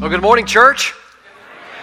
Well, good morning, church.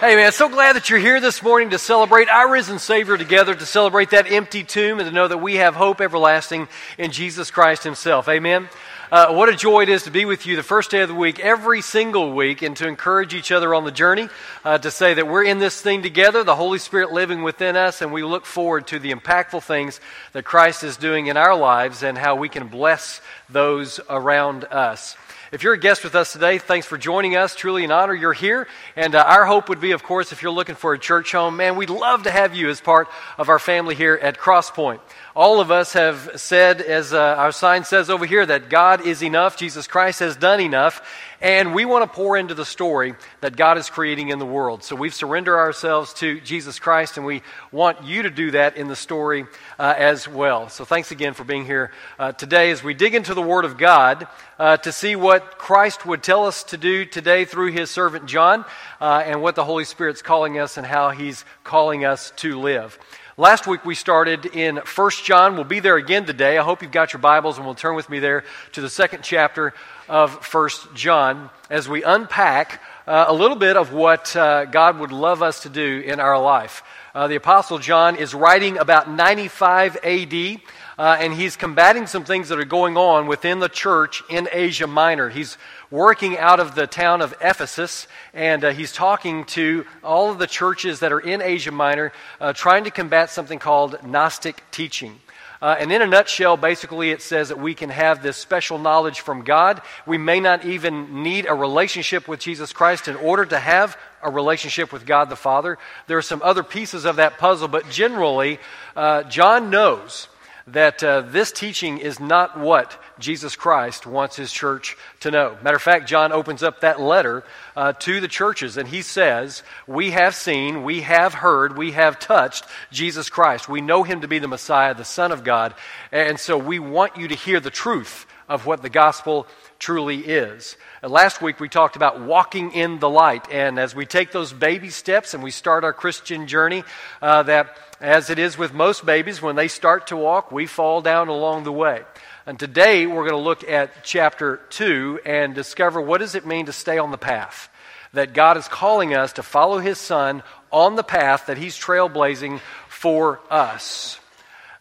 Hey, man, so glad that you're here this morning to celebrate our risen Savior together, to celebrate that empty tomb, and to know that we have hope everlasting in Jesus Christ Himself. Amen. Uh, what a joy it is to be with you the first day of the week, every single week, and to encourage each other on the journey, uh, to say that we're in this thing together, the Holy Spirit living within us, and we look forward to the impactful things that Christ is doing in our lives and how we can bless those around us. If you're a guest with us today, thanks for joining us. Truly an honor you're here. And uh, our hope would be, of course, if you're looking for a church home, man, we'd love to have you as part of our family here at Crosspoint all of us have said, as uh, our sign says over here, that God is enough, Jesus Christ has done enough, and we want to pour into the story that God is creating in the world. So we've surrendered ourselves to Jesus Christ, and we want you to do that in the story uh, as well. So thanks again for being here uh, today as we dig into the Word of God uh, to see what Christ would tell us to do today through His servant John, uh, and what the Holy Spirit's calling us and how He's calling us to live. Last week we started in 1 John. We'll be there again today. I hope you've got your Bibles and we'll turn with me there to the second chapter of 1 John as we unpack uh, a little bit of what uh, God would love us to do in our life. Uh, the Apostle John is writing about 95 AD. Uh, and he's combating some things that are going on within the church in Asia Minor. He's working out of the town of Ephesus, and uh, he's talking to all of the churches that are in Asia Minor, uh, trying to combat something called Gnostic teaching. Uh, and in a nutshell, basically, it says that we can have this special knowledge from God. We may not even need a relationship with Jesus Christ in order to have a relationship with God the Father. There are some other pieces of that puzzle, but generally, uh, John knows that uh, this teaching is not what Jesus Christ wants his church to know. Matter of fact, John opens up that letter uh, to the churches and he says, We have seen, we have heard, we have touched Jesus Christ. We know him to be the Messiah, the Son of God. And so we want you to hear the truth of what the gospel truly is. Uh, last week we talked about walking in the light. And as we take those baby steps and we start our Christian journey, uh, that as it is with most babies, when they start to walk, we fall down along the way. And today we're going to look at chapter 2 and discover what does it mean to stay on the path. That God is calling us to follow His Son on the path that He's trailblazing for us.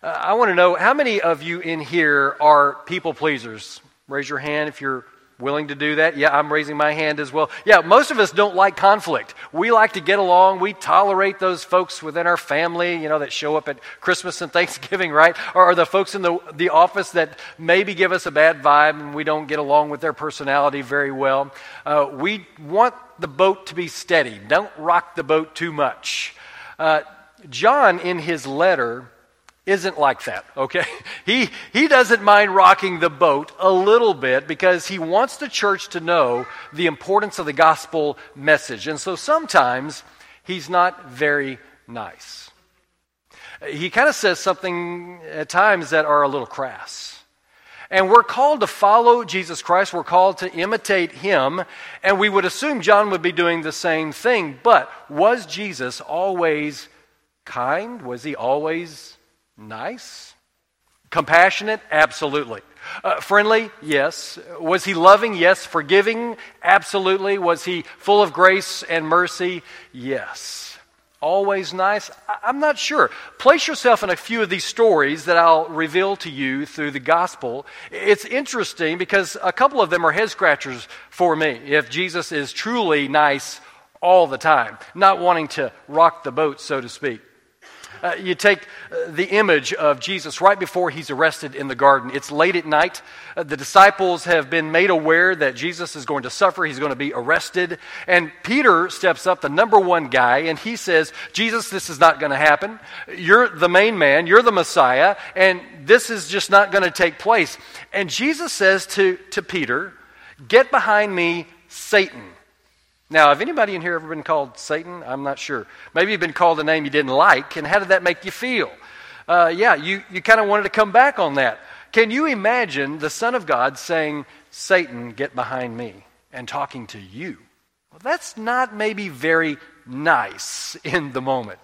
Uh, I want to know how many of you in here are people pleasers? Raise your hand if you're willing to do that? Yeah, I'm raising my hand as well. Yeah, most of us don't like conflict. We like to get along. We tolerate those folks within our family, you know, that show up at Christmas and Thanksgiving, right? Or, the folks in the, the office that maybe give us a bad vibe and we don't get along with their personality very well. Uh, we want the boat to be steady. Don't rock the boat too much. Uh, John, in his letter, isn't like that, okay? He, he doesn't mind rocking the boat a little bit because he wants the church to know the importance of the gospel message. And so sometimes he's not very nice. He kind of says something at times that are a little crass. And we're called to follow Jesus Christ. We're called to imitate him. And we would assume John would be doing the same thing. But was Jesus always kind? Was he always Nice? Compassionate? Absolutely. Uh, friendly? Yes. Was he loving? Yes. Forgiving? Absolutely. Was he full of grace and mercy? Yes. Always nice? I- I'm not sure. Place yourself in a few of these stories that I'll reveal to you through the gospel. It's interesting because a couple of them are head scratchers for me. If Jesus is truly nice all the time, not wanting to rock the boat, so to speak. Uh, you take uh, the image of Jesus right before he's arrested in the garden. It's late at night. Uh, the disciples have been made aware that Jesus is going to suffer. He's going to be arrested. And Peter steps up, the number one guy, and he says, Jesus, this is not going to happen. You're the main man. You're the Messiah. And this is just not going to take place. And Jesus says to, to Peter, Get behind me, Satan. Now, have anybody in here ever been called Satan? I'm not sure. Maybe you've been called a name you didn't like, and how did that make you feel? Uh, yeah, you, you kind of wanted to come back on that. Can you imagine the Son of God saying, Satan, get behind me, and talking to you? Well, that's not maybe very nice in the moment.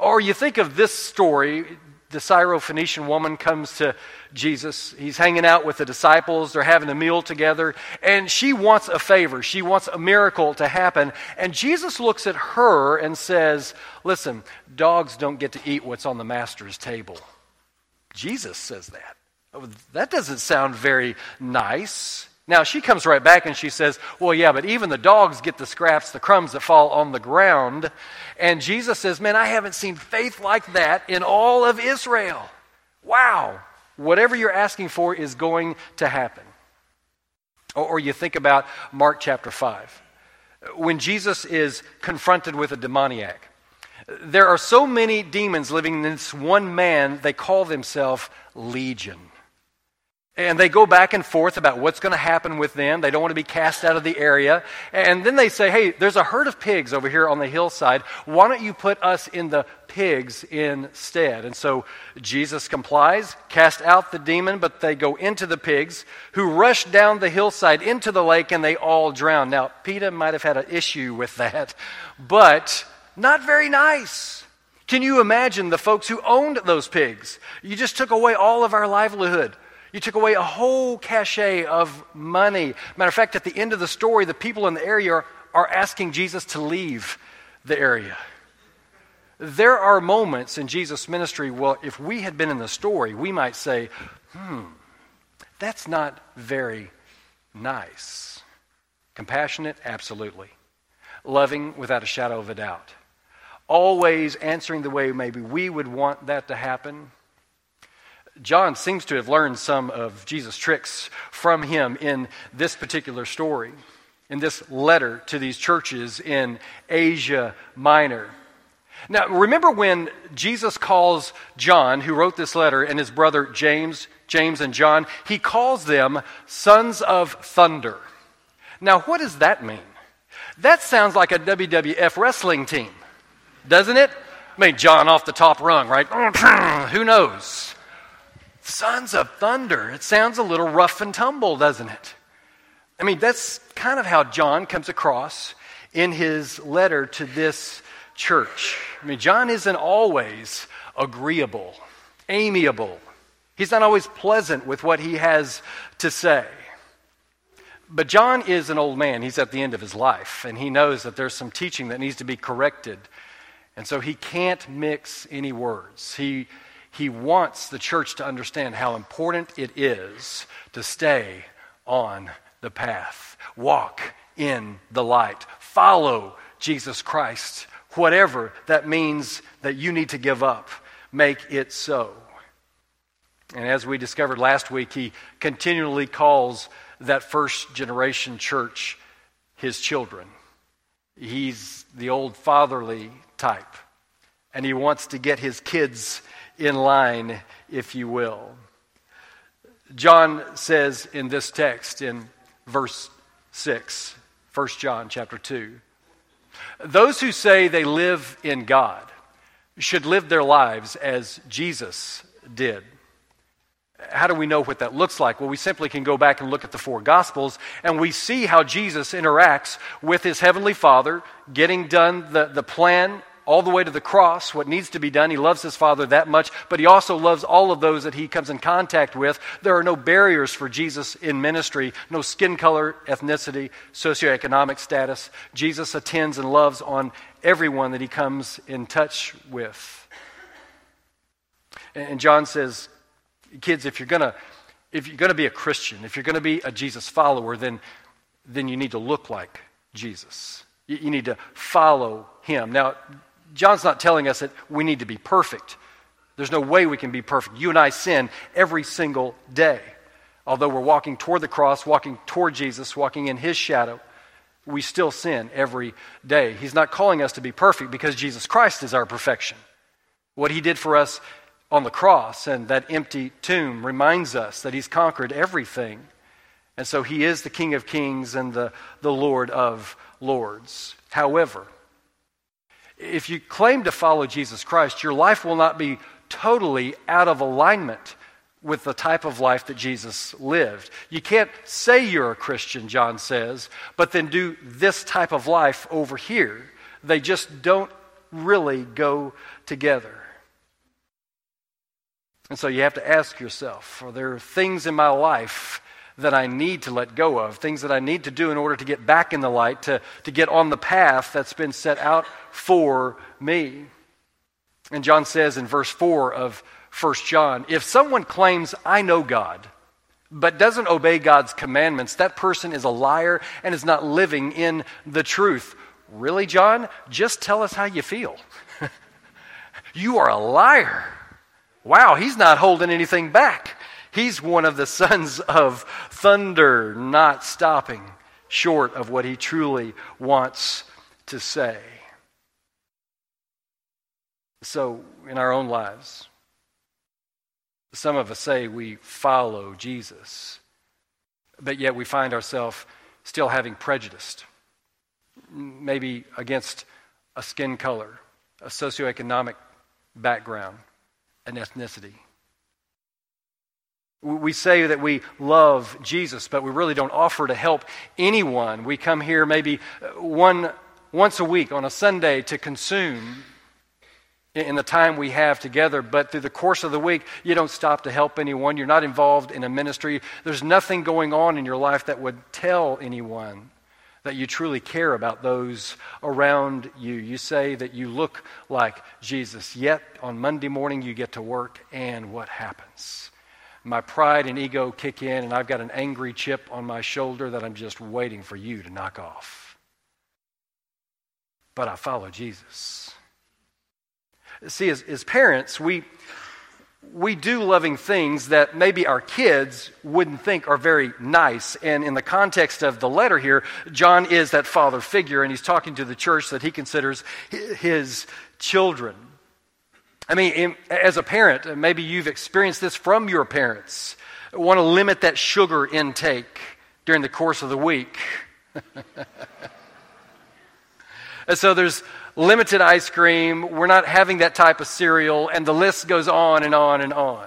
Or you think of this story the Syrophoenician woman comes to Jesus. He's hanging out with the disciples. They're having a meal together. And she wants a favor. She wants a miracle to happen. And Jesus looks at her and says, Listen, dogs don't get to eat what's on the master's table. Jesus says that. Oh, that doesn't sound very nice. Now, she comes right back and she says, Well, yeah, but even the dogs get the scraps, the crumbs that fall on the ground. And Jesus says, Man, I haven't seen faith like that in all of Israel. Wow. Whatever you're asking for is going to happen. Or, or you think about Mark chapter 5. When Jesus is confronted with a demoniac, there are so many demons living in this one man, they call themselves Legion. And they go back and forth about what's going to happen with them. They don't want to be cast out of the area. And then they say, hey, there's a herd of pigs over here on the hillside. Why don't you put us in the pigs instead? And so Jesus complies, cast out the demon, but they go into the pigs, who rush down the hillside into the lake, and they all drown. Now, Peter might have had an issue with that, but not very nice. Can you imagine the folks who owned those pigs? You just took away all of our livelihood. You took away a whole cachet of money. Matter of fact, at the end of the story, the people in the area are, are asking Jesus to leave the area. There are moments in Jesus' ministry, well, if we had been in the story, we might say, hmm, that's not very nice. Compassionate? Absolutely. Loving? Without a shadow of a doubt. Always answering the way maybe we would want that to happen? John seems to have learned some of Jesus' tricks from him in this particular story, in this letter to these churches in Asia Minor. Now, remember when Jesus calls John, who wrote this letter, and his brother James, James and John, he calls them sons of thunder. Now, what does that mean? That sounds like a WWF wrestling team, doesn't it? I mean, John off the top rung, right? Who knows? Sons of thunder. It sounds a little rough and tumble, doesn't it? I mean, that's kind of how John comes across in his letter to this church. I mean, John isn't always agreeable, amiable. He's not always pleasant with what he has to say. But John is an old man. He's at the end of his life, and he knows that there's some teaching that needs to be corrected. And so he can't mix any words. He he wants the church to understand how important it is to stay on the path, walk in the light, follow Jesus Christ. Whatever that means that you need to give up, make it so. And as we discovered last week, he continually calls that first generation church his children. He's the old fatherly type, and he wants to get his kids in line, if you will. John says in this text, in verse 6, 1 John chapter 2, those who say they live in God should live their lives as Jesus did. How do we know what that looks like? Well, we simply can go back and look at the four Gospels, and we see how Jesus interacts with his Heavenly Father, getting done the, the plan all the way to the cross, what needs to be done. He loves his Father that much, but he also loves all of those that he comes in contact with. There are no barriers for Jesus in ministry, no skin color, ethnicity, socioeconomic status. Jesus attends and loves on everyone that he comes in touch with. And John says, kids, if you're going to if you're going to be a Christian, if you're going to be a Jesus follower, then, then you need to look like Jesus. You, you need to follow him. Now, John's not telling us that we need to be perfect. There's no way we can be perfect. You and I sin every single day. Although we're walking toward the cross, walking toward Jesus, walking in his shadow, we still sin every day. He's not calling us to be perfect because Jesus Christ is our perfection. What he did for us on the cross and that empty tomb reminds us that he's conquered everything. And so he is the King of kings and the, the Lord of lords. However, if you claim to follow Jesus Christ, your life will not be totally out of alignment with the type of life that Jesus lived. You can't say you're a Christian, John says, but then do this type of life over here. They just don't really go together. And so you have to ask yourself are there things in my life that I need to let go of, things that I need to do in order to get back in the light, to, to get on the path that's been set out for me? And John says in verse 4 of 1 John if someone claims, I know God, but doesn't obey God's commandments, that person is a liar and is not living in the truth. Really, John? Just tell us how you feel. you are a liar. Wow, he's not holding anything back. He's one of the sons of thunder, not stopping short of what he truly wants to say. So, in our own lives, some of us say we follow Jesus, but yet we find ourselves still having prejudice, maybe against a skin color, a socioeconomic background, an ethnicity. We say that we love Jesus, but we really don't offer to help anyone. We come here maybe uh, one, once a week on a Sunday to consume in the time we have together, but through the course of the week, you don't stop to help anyone. You're not involved in a ministry. There's nothing going on in your life that would tell anyone that you truly care about those around you. You say that you look like Jesus, yet on Monday morning you get to work, and what happens? My pride and ego kick in, and I've got an angry chip on my shoulder that I'm just waiting for you to knock off. But I follow Jesus. See, as, as parents, we, we do loving things that maybe our kids wouldn't think are very nice. And in the context of the letter here, John is that father figure, and he's talking to the church that he considers his children. I mean, as a parent, uh, maybe you've experienced this from your parents. Want to limit that sugar intake during the course of the week. and so there's limited ice cream. We're not having that type of cereal. And the list goes on and on and on.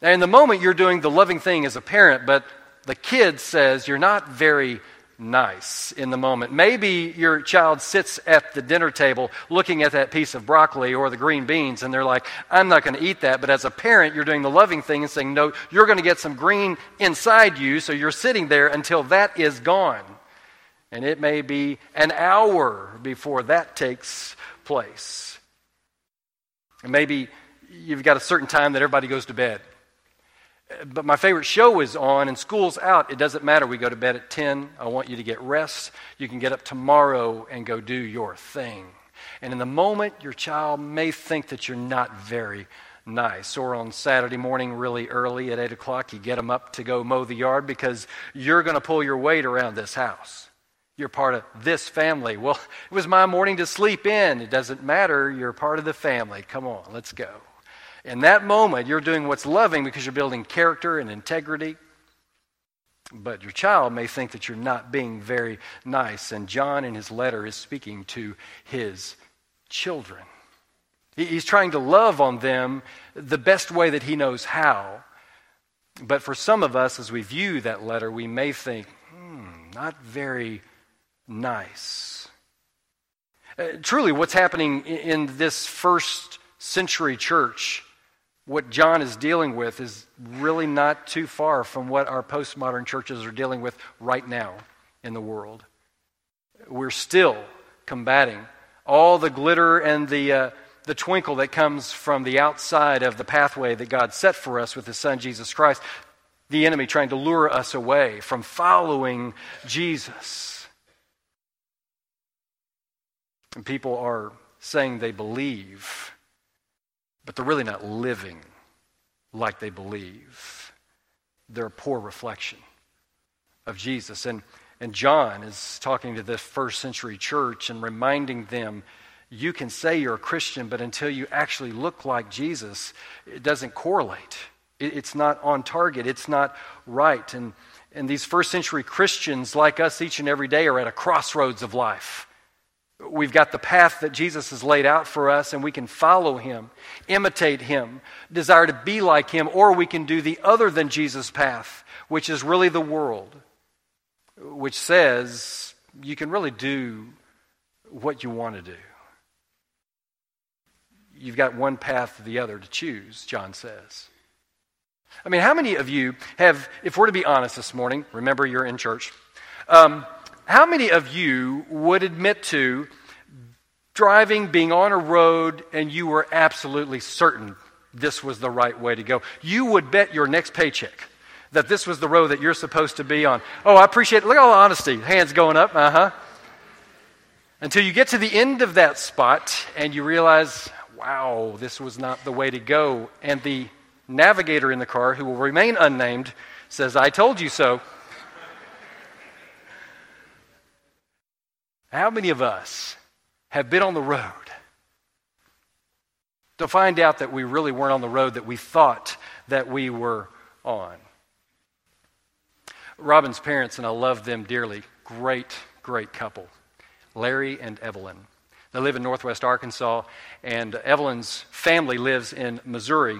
And in the moment, you're doing the loving thing as a parent, but the kid says you're not very nice in the moment. Maybe your child sits at the dinner table looking at that piece of broccoli or the green beans, and they're like, I'm not going to eat that. But as a parent, you're doing the loving thing and saying, No, you're going to get some green inside you, so you're sitting there until that is gone. And it may be an hour before that takes place. And maybe you've got a certain time that everybody goes to bed. But my favorite show is on and school's out. It doesn't matter. We go to bed at 10. I want you to get rest. You can get up tomorrow and go do your thing. And in the moment, your child may think that you're not very nice. Or on Saturday morning, really early at 8 o'clock, you get them up to go mow the yard because you're going to pull your weight around this house. You're part of this family. Well, it was my morning to sleep in. It doesn't matter. You're part of the family. Come on, let's go. In that moment, you're doing what's loving because you're building character and integrity. But your child may think that you're not being very nice. And John, in his letter, is speaking to his children. He's trying to love on them the best way that he knows how. But for some of us, as we view that letter, we may think, hmm, not very nice. Uh, truly, what's happening in this first century church, what John is dealing with, is really not too far from what our postmodern churches are dealing with right now in the world. We're still combating all the glitter and the, uh, the twinkle that comes from the outside of the pathway that God set for us with His Son, Jesus Christ. The enemy trying to lure us away from following Jesus. And people are saying they believe, but they're really not living like they believe. They're a poor reflection of Jesus. And, and John is talking to this first century church and reminding them you can say you're a Christian, but until you actually look like Jesus, it doesn't correlate. It, it's not on target. It's not right. And, and these first century Christians, like us each and every day, are at a crossroads of life. We've got the path that Jesus has laid out for us, and we can follow him, imitate him, desire to be like him, or we can do the other than Jesus path, which is really the world, which says you can really do what you want to do. you've got one path or the other to choose, John says. I mean, how many of you have, if we're to be honest this morning, remember you're in church, um, how many of you would admit to driving, being on a road, and you were absolutely certain this was the right way to go? You would bet your next paycheck that this was the road that you're supposed to be on. Oh, I appreciate it. Look at all the honesty. Hands going up. Uh huh. Until you get to the end of that spot and you realize, wow, this was not the way to go. And the navigator in the car, who will remain unnamed, says, I told you so. How many of us have been on the road to find out that we really weren't on the road that we thought that we were on? Robin's parents, and I love them dearly, great, great couple, Larry and Evelyn. They live in northwest Arkansas, and Evelyn's family lives in Missouri.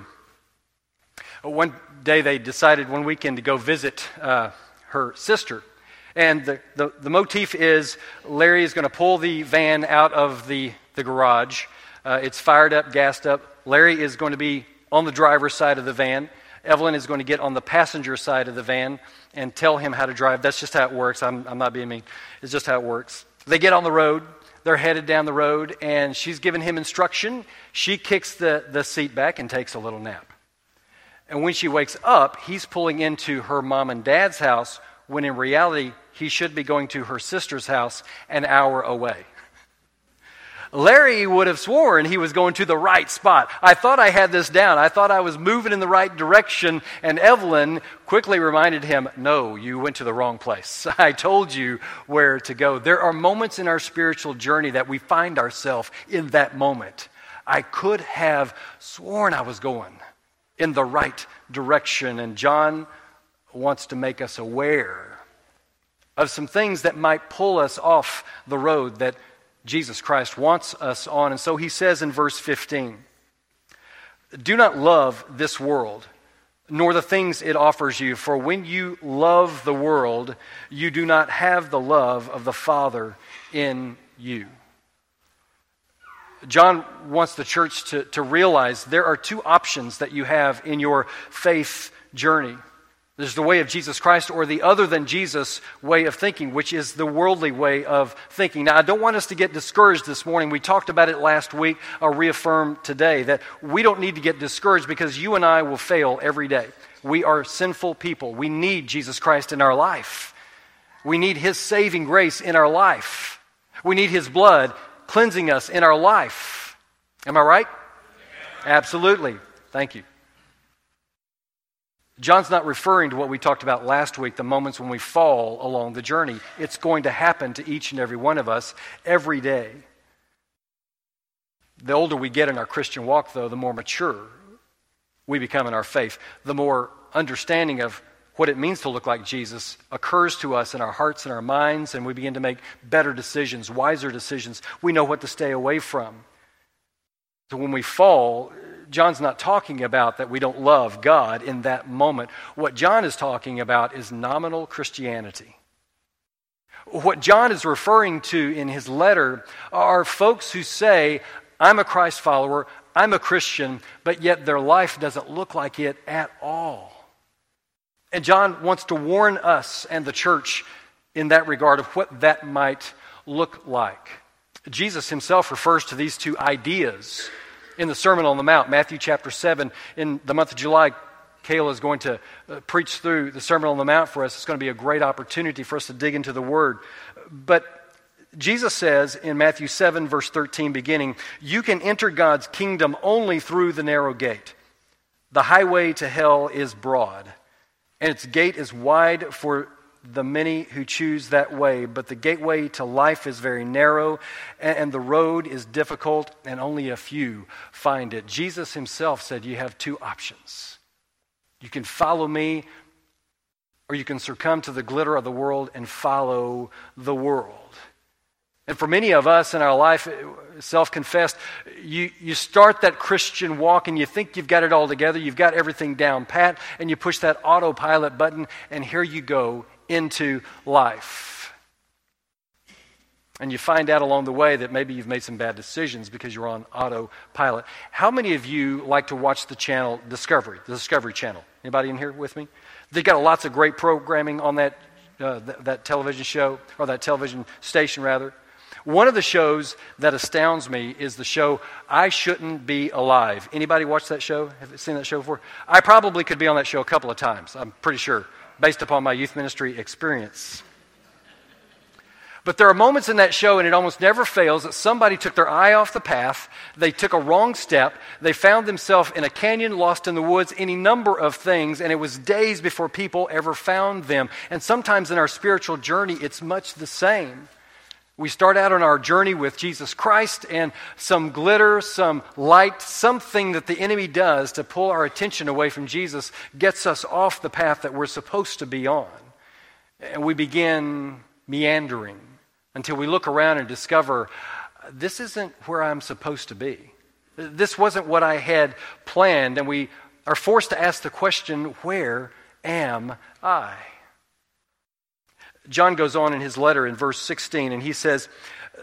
One day they decided one weekend to go visit uh, her sister. And the, the, the, motif is Larry is going to pull the van out of the, the garage. Uh, it's fired up, gassed up. Larry is going to be on the driver's side of the van. Evelyn is going to get on the passenger side of the van and tell him how to drive. That's just how it works. I'm, I'm not being mean. It's just how it works. They get on the road. They're headed down the road, and she's giving him instruction. She kicks the, the seat back and takes a little nap. And when she wakes up, he's pulling into her mom and dad's house when in reality, he should be going to her sister's house an hour away. Larry would have sworn he was going to the right spot. I thought I had this down. I thought I was moving in the right direction. And Evelyn quickly reminded him, No, you went to the wrong place. I told you where to go. There are moments in our spiritual journey that we find ourselves in that moment. I could have sworn I was going in the right direction. And John wants to make us aware of some things that might pull us off the road that Jesus Christ wants us on. And so he says in verse 15 Do not love this world, nor the things it offers you, for when you love the world, you do not have the love of the Father in you. John wants the church to, to realize there are two options that you have in your faith journey. There's the way of Jesus Christ or the other than Jesus way of thinking, which is the worldly way of thinking. Now, I don't want us to get discouraged this morning. We talked about it last week. I'll reaffirm today that we don't need to get discouraged because you and I will fail every day. We are sinful people. We need Jesus Christ in our life. We need His saving grace in our life. We need His blood cleansing us in our life. Am I right? Absolutely. Thank you. John's not referring to what we talked about last week, the moments when we fall along the journey. It's going to happen to each and every one of us every day. The older we get in our Christian walk, though, the more mature we become in our faith, the more understanding of what it means to look like Jesus occurs to us in our hearts and our minds, and we begin to make better decisions, wiser decisions. We know what to stay away from. So when we fall, John's not talking about that we don't love God in that moment. What John is talking about is nominal Christianity. What John is referring to in his letter are folks who say, I'm a Christ follower, I'm a Christian, but yet their life doesn't look like it at all. And John wants to warn us and the church in that regard of what that might look like. Jesus himself refers to these two ideas in the Sermon on the Mount, Matthew chapter 7. In the month of July, Kayla is going to uh, preach through the Sermon on the Mount for us. It's going to be a great opportunity for us to dig into the Word. But Jesus says in Matthew 7, verse 13, beginning, You can enter God's kingdom only through the narrow gate. The highway to hell is broad, and its gate is wide for the many who choose that way, but the gateway to life is very narrow, and the road is difficult, and only a few find it. Jesus himself said, You have two options. You can follow me, or you can succumb to the glitter of the world and follow the world. And for many of us in our life, uh, self confessed, you, you start that Christian walk and you think you've got it all together, you've got everything down pat, and you push that autopilot button, and here you go into life. And you find out along the way that maybe you've made some bad decisions because you're on autopilot. How many of you like to watch the channel Discovery, the Discovery Channel? Anybody in here with me? They've got lots of great programming on that, uh, th- that television show, or that television station, rather. One of the shows that astounds me is the show I Shouldn't Be Alive. Anybody watch that show? Have you seen that show before? I probably could be on that show a couple of times, I'm pretty sure, based upon my youth ministry experience. But there are moments in that show, and it almost never fails, that somebody took their eye off the path, they took a wrong step, they found themselves in a canyon, lost in the woods, any number of things, and it was days before people ever found them. And sometimes in our spiritual journey, it's much the same. We start out on our journey with Jesus Christ, and some glitter, some light, something that the enemy does to pull our attention away from Jesus gets us off the path that we're supposed to be on. And we begin meandering until we look around and discover this isn't where I'm supposed to be. This wasn't what I had planned, and we are forced to ask the question where am I? John goes on in his letter in verse 16, and he says,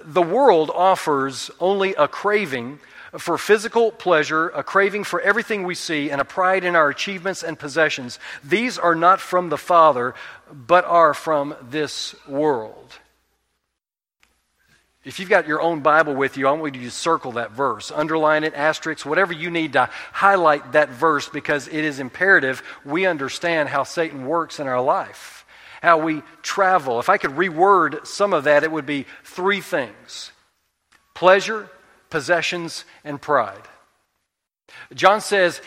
The world offers only a craving for physical pleasure, a craving for everything we see, and a pride in our achievements and possessions. These are not from the Father, but are from this world. If you've got your own Bible with you, I want you to circle that verse, underline it, asterisk, whatever you need to highlight that verse because it is imperative we understand how Satan works in our life, how we travel. If I could reword some of that, it would be three things pleasure, possessions, and pride. John says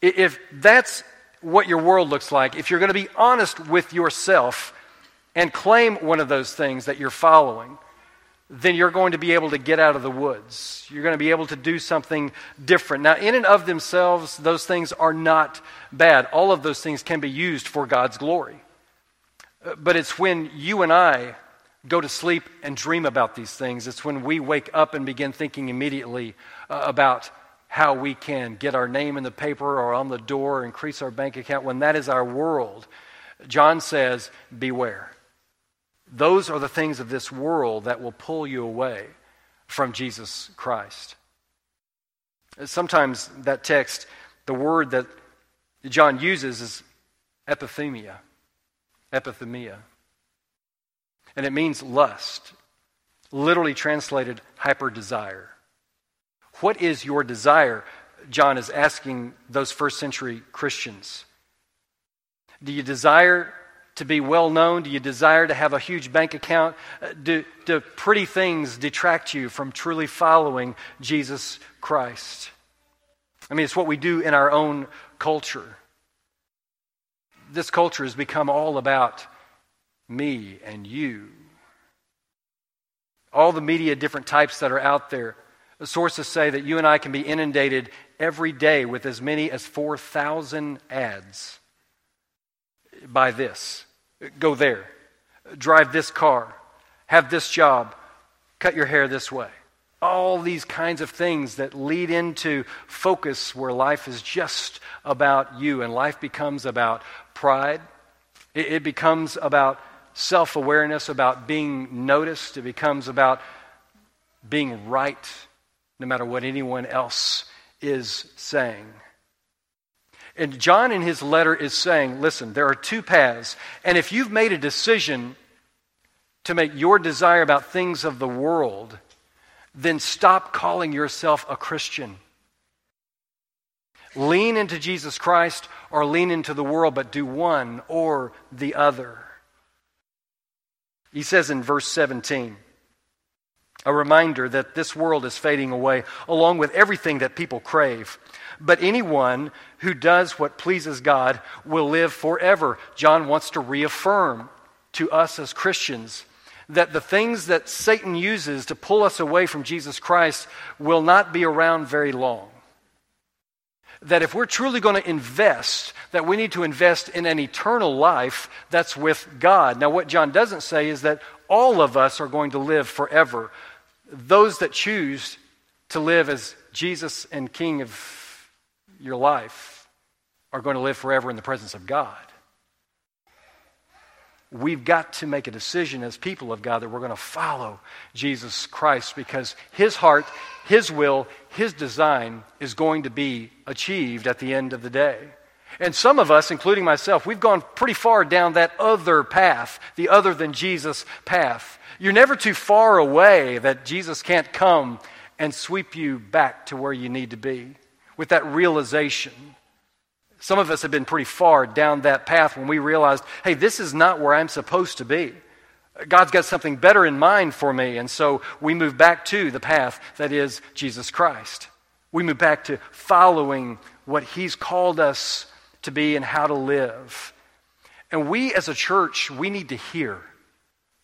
if that's what your world looks like, if you're going to be honest with yourself and claim one of those things that you're following, then you're going to be able to get out of the woods. You're going to be able to do something different. Now, in and of themselves, those things are not bad. All of those things can be used for God's glory. But it's when you and I go to sleep and dream about these things, it's when we wake up and begin thinking immediately uh, about how we can get our name in the paper or on the door, increase our bank account, when that is our world. John says, Beware. Those are the things of this world that will pull you away from Jesus Christ. Sometimes that text, the word that John uses is epithemia. Epithemia. And it means lust, literally translated hyper desire. What is your desire? John is asking those first century Christians. Do you desire to be well known? Do you desire to have a huge bank account? Uh, do, do pretty things detract you from truly following Jesus Christ? I mean, it's what we do in our own culture. This culture has become all about me and you. All the media, different types that are out there. The sources say that you and I can be inundated every day with as many as 4,000 ads buy this, go there, drive this car, have this job, cut your hair this way. All these kinds of things that lead into focus where life is just about you and life becomes about pride. It, it becomes about self awareness, about being noticed. It becomes about being right no matter what anyone else is saying. And John in his letter is saying, listen, there are two paths. And if you've made a decision to make your desire about things of the world, then stop calling yourself a Christian. Lean into Jesus Christ or lean into the world, but do one or the other. He says in verse 17, a reminder that this world is fading away, along with everything that people crave. But anyone who does what pleases God will live forever. John wants to reaffirm to us as Christians that the things that Satan uses to pull us away from Jesus Christ will not be around very long. That if we're truly going to invest, that we need to invest in an eternal life that's with God. Now, what John doesn't say is that all of us are going to live forever. Those that choose to live as Jesus and King of your life are going to live forever in the presence of God. we've got to make a decision as people of God that we're going to follow Jesus Christ because His heart, His will, His design is going to be achieved at the end of the day. And some of us, including myself, we've gone pretty far down that other path, the other than Jesus path. You're never too far away that Jesus can't come and sweep you back to where you need to be with that realization. Some of us have been pretty far down that path when we realized, hey, this is not where I'm supposed to be. God's got something better in mind for me. And so we move back to the path that is Jesus Christ. We move back to following what He's called us to be and how to live. And we as a church, we need to hear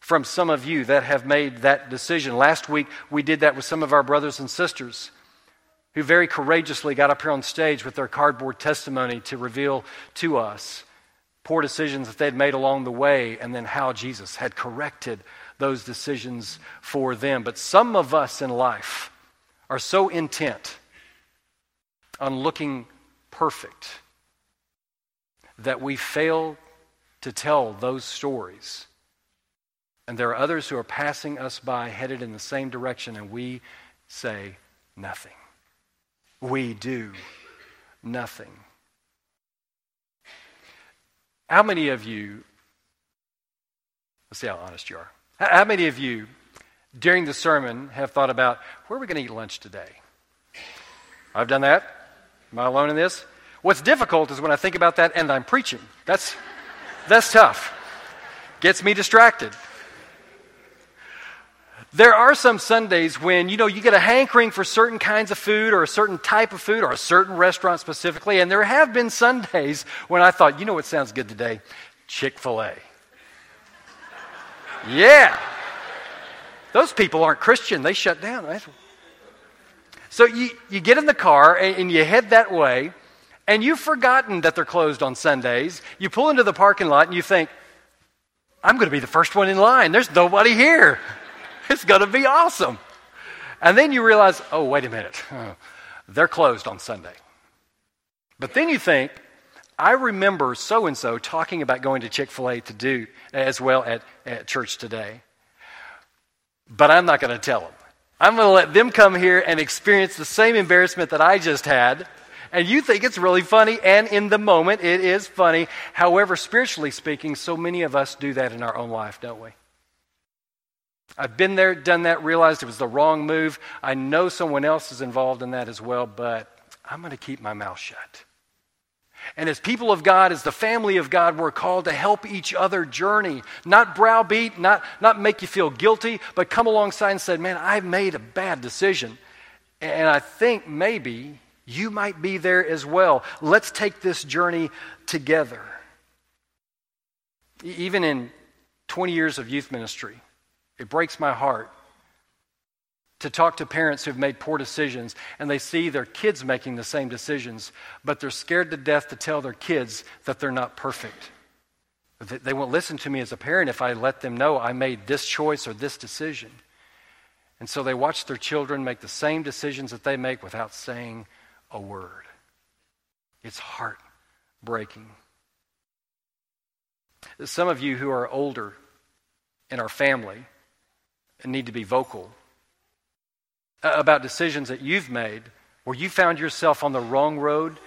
from some of you that have made that decision. Last week, we did that with some of our brothers and sisters who very courageously got up here on stage with their cardboard testimony to reveal to us poor decisions that they'd made along the way and then how Jesus had corrected those decisions for them. But some of us in life are so intent on looking perfect that we fail to tell those stories. And there are others who are passing us by headed in the same direction, and we say nothing. We do nothing. How many of you, let's see how honest you are. How many of you during the sermon have thought about where are we going to eat lunch today? I've done that. Am I alone in this? What's difficult is when I think about that and I'm preaching. That's, that's tough. Gets me distracted. There are some Sundays when, you know, you get a hankering for certain kinds of food or a certain type of food or a certain restaurant specifically. And there have been Sundays when I thought, you know what sounds good today? Chick fil A. Yeah. Those people aren't Christian. They shut down. Right? So you, you get in the car and, and you head that way and you've forgotten that they're closed on Sundays. You pull into the parking lot and you think, I'm going to be the first one in line. There's nobody here. It's going to be awesome. And then you realize, oh, wait a minute. They're closed on Sunday. But then you think, I remember so and so talking about going to Chick fil A to do as well at, at church today. But I'm not going to tell them. I'm going to let them come here and experience the same embarrassment that I just had and you think it's really funny, and in the moment it is funny. However, spiritually speaking, so many of us do that in our own life, don't we? I've been there, done that, realized it was the wrong move. I know someone else is involved in that as well, but I'm going to keep my mouth shut. And as people of God, as the family of God, we're called to help each other journey. Not browbeat, not, not make you feel guilty, but come alongside and say, Man, I've made a bad decision. And I think maybe you might be there as well. Let's take this journey together. Even in 20 years of youth ministry, it breaks my heart to talk to parents who've made poor decisions and they see their kids making the same decisions, but they're scared to death to tell their kids that they're not perfect. They won't listen to me as a parent if I let them know I made this choice or this decision. And so they watch their children make the same decisions that they make without saying a word. It's heartbreaking. Some of you who are older in our family need to be vocal uh, about decisions that you've made where you found yourself on the wrong road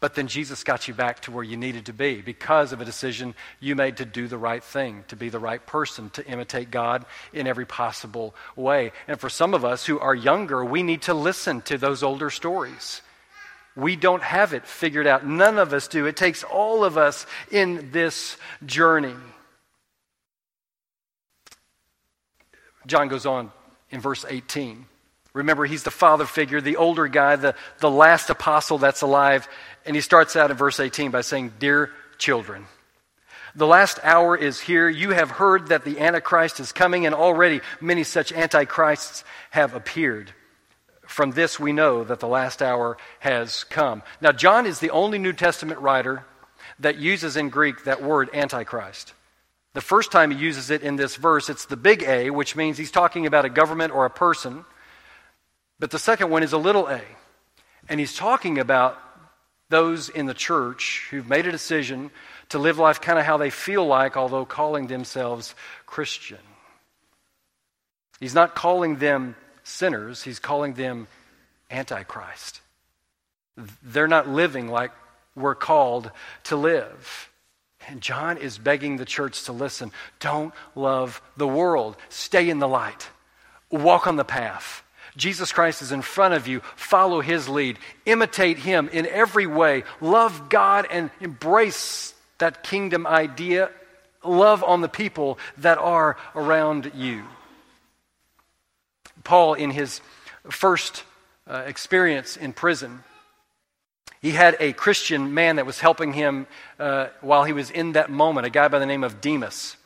but then Jesus got you back to where you needed to be because of a decision you made to do the right thing, to be the right person, to imitate God in every possible way. And for some of us who are younger, we need to listen to those older stories. We don't have it figured out. None of us do. It takes all of us in this journey. John goes on in verse 18. Remember, he's the father figure, the older guy, the, the last apostle that's alive. And he starts out in verse 18 by saying, Dear children, the last hour is here. You have heard that the Antichrist is coming, and already many such Antichrists have appeared. From this, we know that the last hour has come. Now, John is the only New Testament writer that uses in Greek that word Antichrist. The first time he uses it in this verse, it's the big A, which means he's talking about a government or a person. But the second one is a little a. And he's talking about those in the church who've made a decision to live life kind of how they feel like, although calling themselves Christian. He's not calling them sinners, he's calling them Antichrist. They're not living like we're called to live. And John is begging the church to listen. Don't love the world. Stay in the light. Walk on the path. Jesus Christ is in front of you. Follow his lead. Imitate him in every way. Love God and embrace that kingdom idea. Love on the people that are around you. Paul, in his first uh, experience in prison, he had a Christian man that was helping him uh, while he was in that moment, a guy by the name of Demas.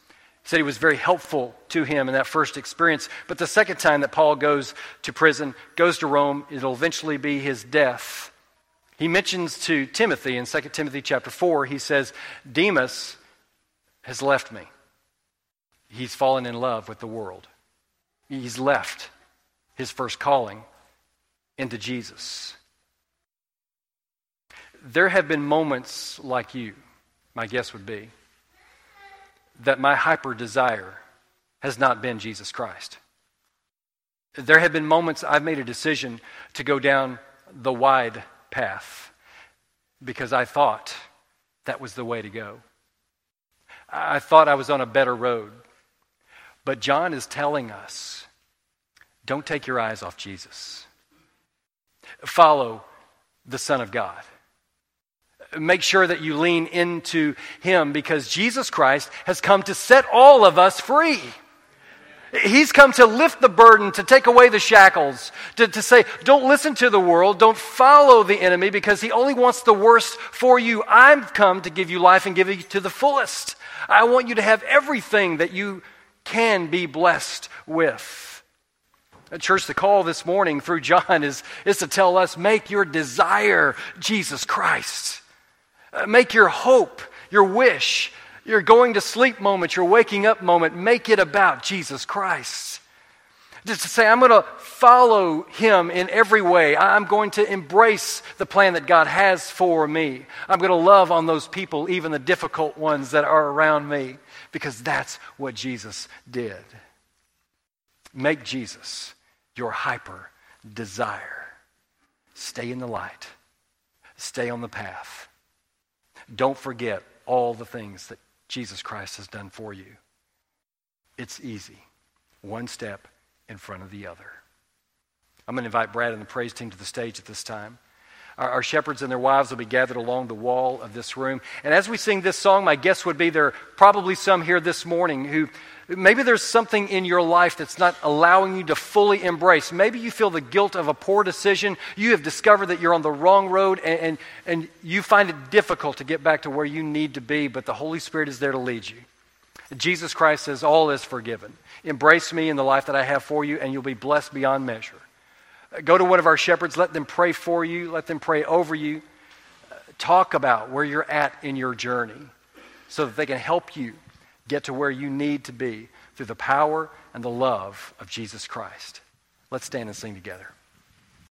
He said he was very helpful to him in that first experience. But the second time that Paul goes to prison, goes to Rome, it'll eventually be his death. He mentions to Timothy in 2 Timothy chapter 4, he says, Demas has left me. He's fallen in love with the world. He's left his first calling into Jesus there have been moments like you, my guess would be, that my hyper desire has not been Jesus Christ. There have been moments I've made a decision to go down the wide path because I thought that was the way to go. I thought I was on a better road. But John is telling us don't take your eyes off Jesus. Follow the Son of God make sure that you lean into Him because Jesus Christ has come to set all of us free. He's come to lift the burden, to take away the shackles, to, to say, don't listen to the world, don't follow the enemy because he only wants the worst for you. I've come to give you life and give it to the fullest. I want you to have everything that you can be blessed with. At church, the call this morning through John is, is to tell us make your desire Jesus Christ. Uh, make your hope, your wish, your going to sleep moment, your waking up moment, make it about Jesus Christ. Just to say, I'm going to follow him in every way. I'm going to embrace the plan that God has for me. I'm going to love on those people, even the difficult ones that are around me, because that's what Jesus did. Make Jesus your hyper desire. Stay in the light, stay on the path. Don't forget all the things that Jesus Christ has done for you. It's easy, one step in front of the other. I'm going to invite Brad and the praise team to the stage at this time. Our, our, shepherds and their wives will be gathered along the wall of this room. And as we sing this song, my guess would be there are probably some here this morning who maybe there's something in your life that's not allowing you to fully embrace. Maybe you feel the guilt of a poor decision. You have discovered that you're on the wrong road and, and, and you find it difficult to get back to where you need to be, but the Holy Spirit is there to lead you. Jesus Christ says, All is forgiven. Embrace me in the life that I have for you, and you'll be blessed beyond measure. Uh, go to one of our shepherds, let them pray for you, let them pray over you. Uh, talk about where you're at in your journey so that they can help you get to where you need to be through the power and the love of Jesus Christ. Let's stand and sing together.